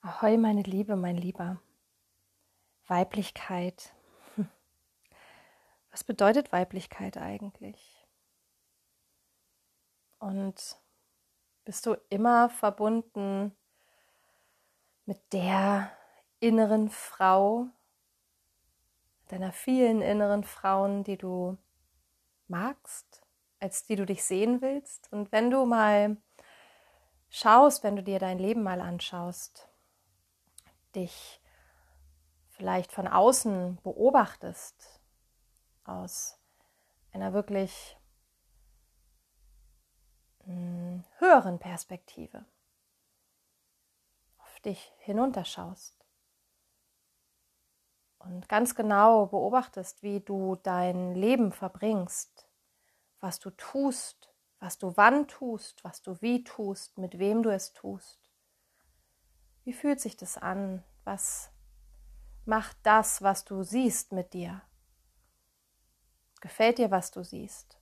Ahoi, meine Liebe, mein Lieber. Weiblichkeit. Was bedeutet Weiblichkeit eigentlich? Und bist du immer verbunden mit der inneren Frau, deiner vielen inneren Frauen, die du magst, als die du dich sehen willst? Und wenn du mal schaust, wenn du dir dein Leben mal anschaust, dich vielleicht von außen beobachtest, aus einer wirklich hm, höheren Perspektive, auf dich hinunterschaust und ganz genau beobachtest, wie du dein Leben verbringst, was du tust, was du wann tust, was du wie tust, mit wem du es tust, wie fühlt sich das an? Was macht das, was du siehst mit dir? Gefällt dir, was du siehst?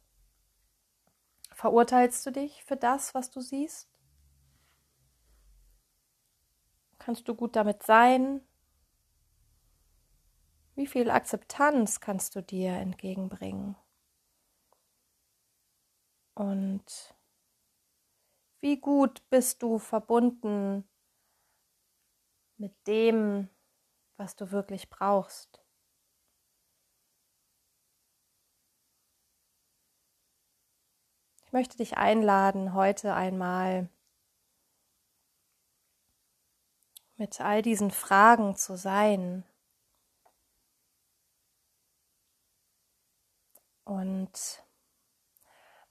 Verurteilst du dich für das, was du siehst? Kannst du gut damit sein? Wie viel Akzeptanz kannst du dir entgegenbringen? Und wie gut bist du verbunden mit dem, was du wirklich brauchst. Ich möchte dich einladen, heute einmal mit all diesen Fragen zu sein. Und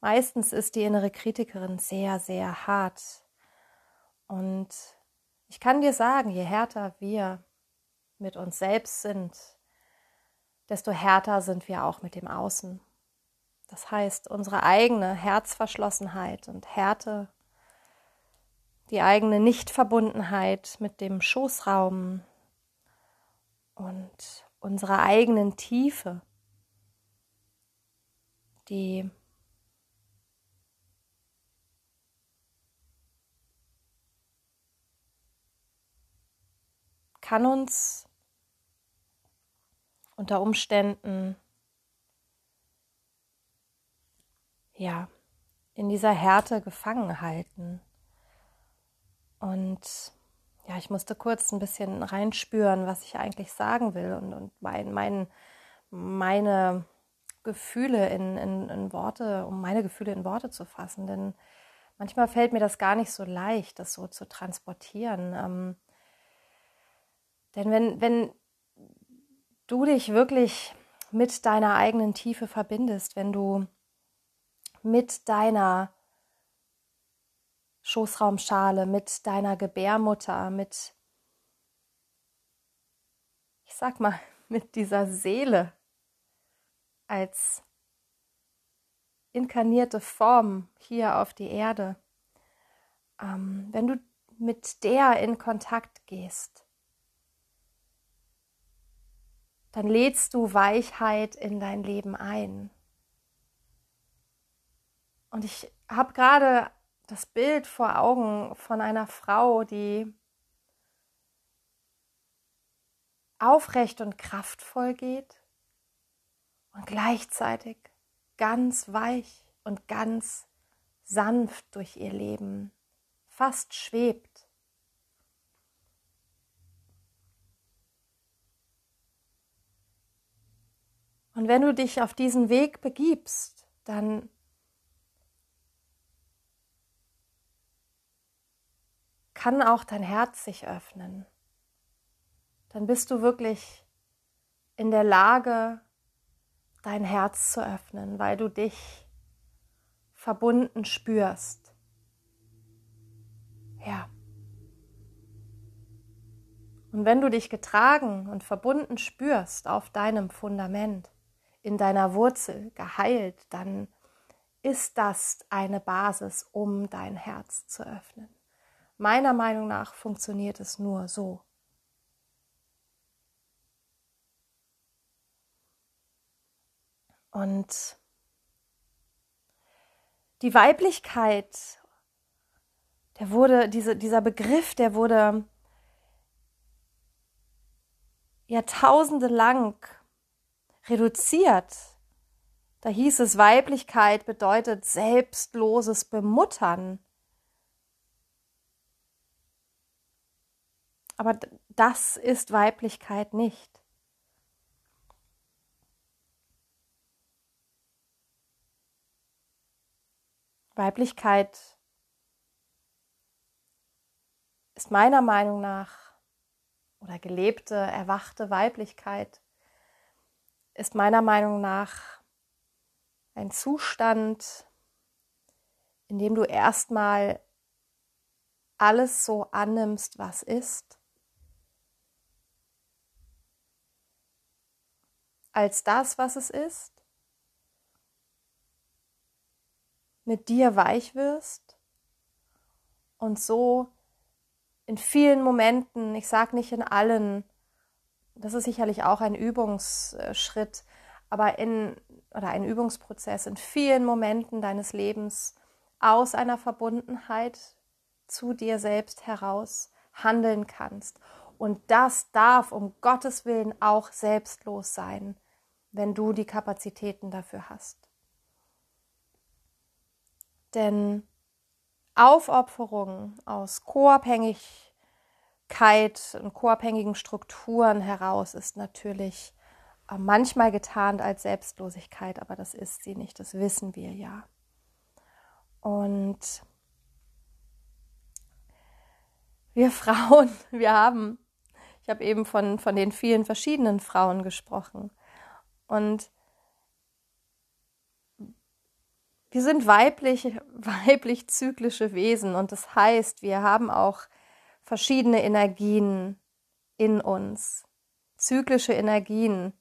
meistens ist die innere Kritikerin sehr, sehr hart. Und ich kann dir sagen, je härter wir mit uns selbst sind, desto härter sind wir auch mit dem Außen. Das heißt, unsere eigene Herzverschlossenheit und Härte, die eigene Nichtverbundenheit mit dem Schoßraum und unserer eigenen Tiefe, die kann uns unter Umständen ja in dieser Härte gefangen halten. Und ja, ich musste kurz ein bisschen reinspüren, was ich eigentlich sagen will und, und mein, mein, meine Gefühle in, in, in Worte, um meine Gefühle in Worte zu fassen. Denn manchmal fällt mir das gar nicht so leicht, das so zu transportieren. Ähm, denn wenn, wenn du dich wirklich mit deiner eigenen Tiefe verbindest, wenn du mit deiner Schoßraumschale, mit deiner Gebärmutter, mit, ich sag mal, mit dieser Seele als inkarnierte Form hier auf die Erde, ähm, wenn du mit der in Kontakt gehst, dann lädst du Weichheit in dein Leben ein. Und ich habe gerade das Bild vor Augen von einer Frau, die aufrecht und kraftvoll geht und gleichzeitig ganz weich und ganz sanft durch ihr Leben, fast schwebt. Und wenn du dich auf diesen Weg begibst, dann kann auch dein Herz sich öffnen. Dann bist du wirklich in der Lage, dein Herz zu öffnen, weil du dich verbunden spürst. Ja. Und wenn du dich getragen und verbunden spürst auf deinem Fundament, in deiner Wurzel geheilt, dann ist das eine Basis, um dein Herz zu öffnen. Meiner Meinung nach funktioniert es nur so. Und die Weiblichkeit, der wurde, diese, dieser Begriff, der wurde Jahrtausende lang reduziert. Da hieß es, Weiblichkeit bedeutet selbstloses Bemuttern. Aber das ist Weiblichkeit nicht. Weiblichkeit ist meiner Meinung nach oder gelebte, erwachte Weiblichkeit ist meiner Meinung nach ein Zustand, in dem du erstmal alles so annimmst, was ist, als das, was es ist, mit dir weich wirst und so in vielen Momenten, ich sage nicht in allen, das ist sicherlich auch ein Übungsschritt, aber in oder ein Übungsprozess in vielen Momenten deines Lebens aus einer Verbundenheit zu dir selbst heraus handeln kannst. Und das darf um Gottes Willen auch selbstlos sein, wenn du die Kapazitäten dafür hast. Denn Aufopferung aus Co-Abhängigkeit und co-abhängigen Strukturen heraus ist natürlich äh, manchmal getarnt als Selbstlosigkeit, aber das ist sie nicht, das wissen wir ja. Und wir Frauen, wir haben, ich habe eben von, von den vielen verschiedenen Frauen gesprochen. Und wir sind weiblich, weiblich zyklische Wesen und das heißt, wir haben auch verschiedene Energien in uns, zyklische Energien.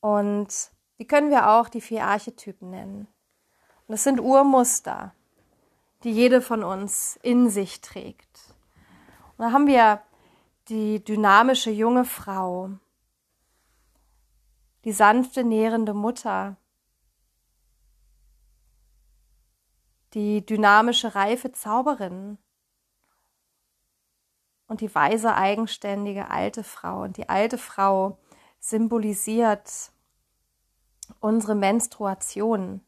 Und die können wir auch die vier Archetypen nennen. Und das sind Urmuster, die jede von uns in sich trägt. Und da haben wir die dynamische junge Frau, die sanfte nährende Mutter, die dynamische reife Zauberin und die weise eigenständige alte Frau. Und die alte Frau symbolisiert unsere Menstruation.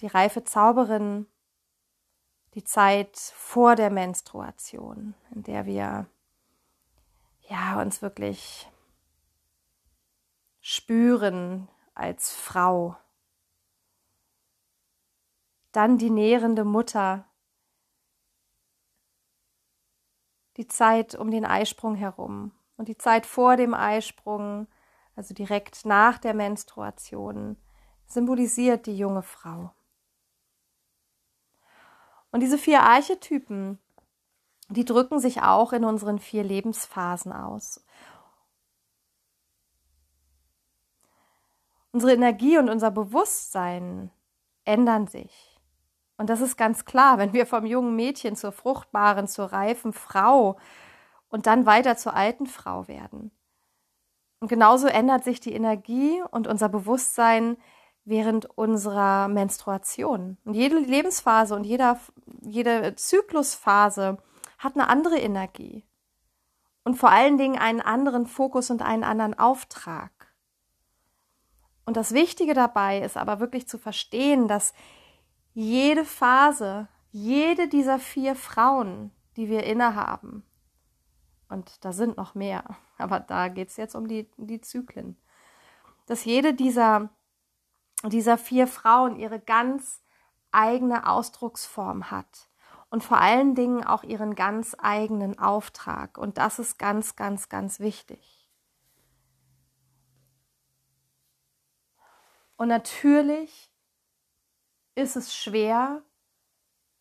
Die reife Zauberin die Zeit vor der Menstruation, in der wir ja uns wirklich spüren als Frau. Dann die nährende Mutter, die Zeit um den Eisprung herum und die Zeit vor dem Eisprung, also direkt nach der Menstruation, symbolisiert die junge Frau. Und diese vier Archetypen, die drücken sich auch in unseren vier Lebensphasen aus. Unsere Energie und unser Bewusstsein ändern sich. Und das ist ganz klar, wenn wir vom jungen Mädchen zur fruchtbaren, zur reifen Frau und dann weiter zur alten Frau werden. Und genauso ändert sich die Energie und unser Bewusstsein während unserer Menstruation. Und jede Lebensphase und jeder, jede Zyklusphase hat eine andere Energie. Und vor allen Dingen einen anderen Fokus und einen anderen Auftrag. Und das Wichtige dabei ist aber wirklich zu verstehen, dass jede Phase, jede dieser vier Frauen, die wir innehaben, und da sind noch mehr, aber da geht es jetzt um die, die Zyklen, dass jede dieser dieser vier Frauen ihre ganz eigene Ausdrucksform hat und vor allen Dingen auch ihren ganz eigenen Auftrag. Und das ist ganz, ganz, ganz wichtig. Und natürlich ist es schwer,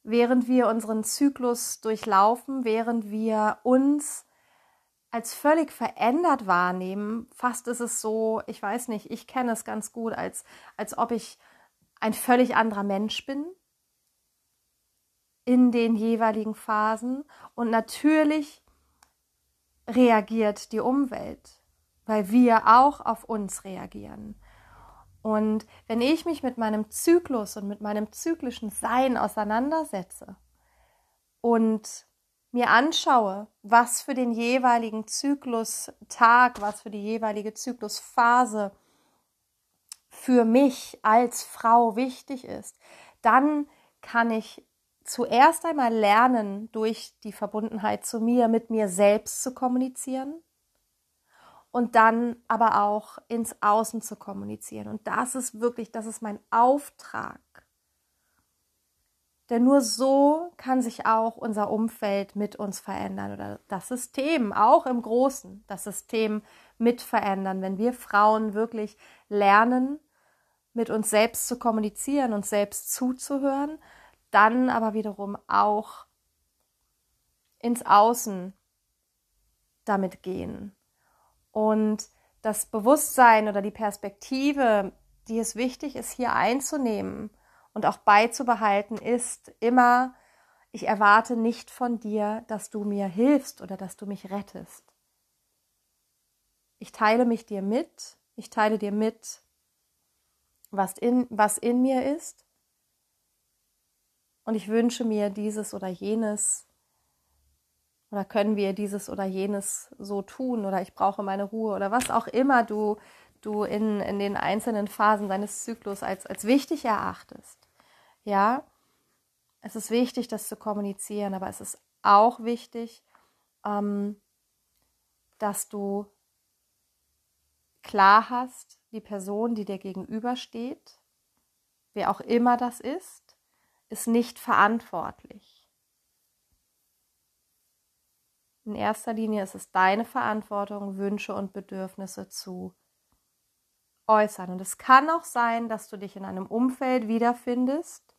während wir unseren Zyklus durchlaufen, während wir uns als völlig verändert wahrnehmen. Fast ist es so, ich weiß nicht, ich kenne es ganz gut, als, als ob ich ein völlig anderer Mensch bin in den jeweiligen Phasen. Und natürlich reagiert die Umwelt, weil wir auch auf uns reagieren. Und wenn ich mich mit meinem Zyklus und mit meinem zyklischen Sein auseinandersetze und mir anschaue, was für den jeweiligen Zyklustag, was für die jeweilige Zyklusphase für mich als Frau wichtig ist, dann kann ich zuerst einmal lernen, durch die Verbundenheit zu mir, mit mir selbst zu kommunizieren und dann aber auch ins Außen zu kommunizieren. Und das ist wirklich, das ist mein Auftrag. Denn nur so kann sich auch unser Umfeld mit uns verändern oder das System, auch im Großen, das System mit verändern, wenn wir Frauen wirklich lernen, mit uns selbst zu kommunizieren, uns selbst zuzuhören, dann aber wiederum auch ins Außen damit gehen. Und das Bewusstsein oder die Perspektive, die es wichtig ist, hier einzunehmen und auch beizubehalten, ist immer, ich erwarte nicht von dir, dass du mir hilfst oder dass du mich rettest. Ich teile mich dir mit, ich teile dir mit, was in, was in mir ist. Und ich wünsche mir dieses oder jenes. Oder können wir dieses oder jenes so tun? Oder ich brauche meine Ruhe oder was auch immer du, du in, in den einzelnen Phasen deines Zyklus als, als wichtig erachtest. Ja, es ist wichtig, das zu kommunizieren, aber es ist auch wichtig, ähm, dass du klar hast, die Person, die dir gegenübersteht, wer auch immer das ist, ist nicht verantwortlich. In erster Linie ist es deine Verantwortung, Wünsche und Bedürfnisse zu äußern. Und es kann auch sein, dass du dich in einem Umfeld wiederfindest,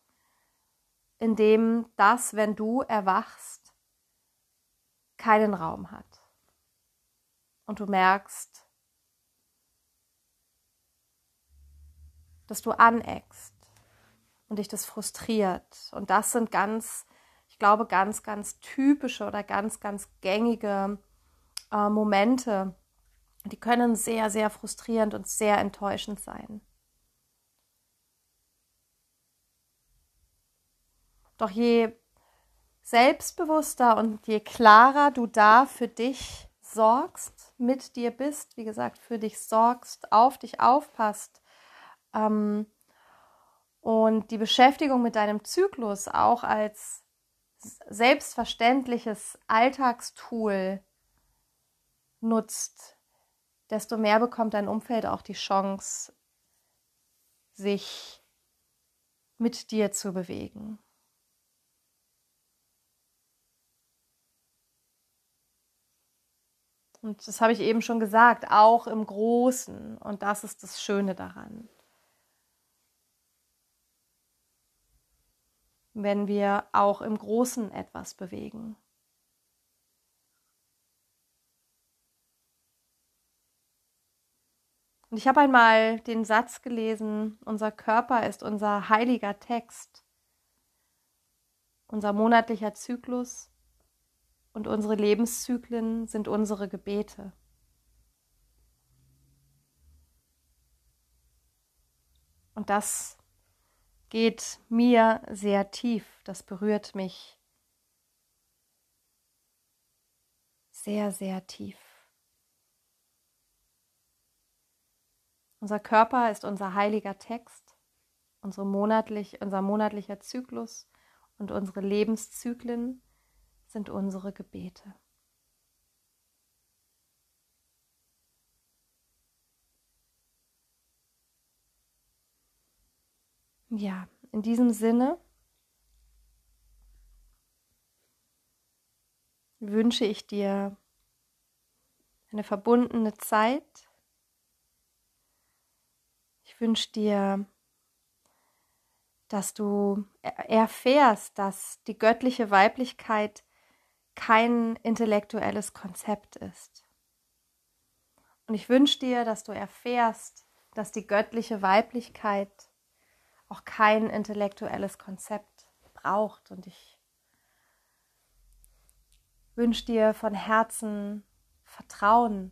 in dem das, wenn du erwachst, keinen Raum hat. Und du merkst, dass du aneckst und dich das frustriert. Und das sind ganz, glaube, ganz, ganz typische oder ganz, ganz gängige äh, Momente. Die können sehr, sehr frustrierend und sehr enttäuschend sein. Doch je selbstbewusster und je klarer du da für dich sorgst, mit dir bist, wie gesagt, für dich sorgst, auf dich aufpasst, ähm, und die Beschäftigung mit deinem Zyklus auch als selbstverständliches Alltagstool nutzt, desto mehr bekommt dein Umfeld auch die Chance, sich mit dir zu bewegen. Und das habe ich eben schon gesagt, auch im Großen. Und das ist das Schöne daran. Wenn wir auch im Großen etwas bewegen. Und ich habe einmal den Satz gelesen, unser Körper ist unser heiliger Text, unser monatlicher Zyklus und unsere Lebenszyklen sind unsere Gebete. Und das geht mir sehr tief, das berührt mich sehr, sehr tief. Unser Körper ist unser heiliger Text, unsere monatlich, unser monatlicher Zyklus und unsere Lebenszyklen sind unsere Gebete. Ja, in diesem Sinne wünsche ich dir eine verbundene Zeit. Ich wünsche dir, dass du erfährst, dass die göttliche Weiblichkeit kein intellektuelles Konzept ist. Und ich wünsche dir, dass du erfährst, dass die göttliche Weiblichkeit auch kein intellektuelles Konzept braucht. Und ich wünsche dir von Herzen Vertrauen.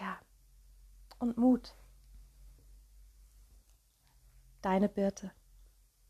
Ja, und Mut. Deine Birte.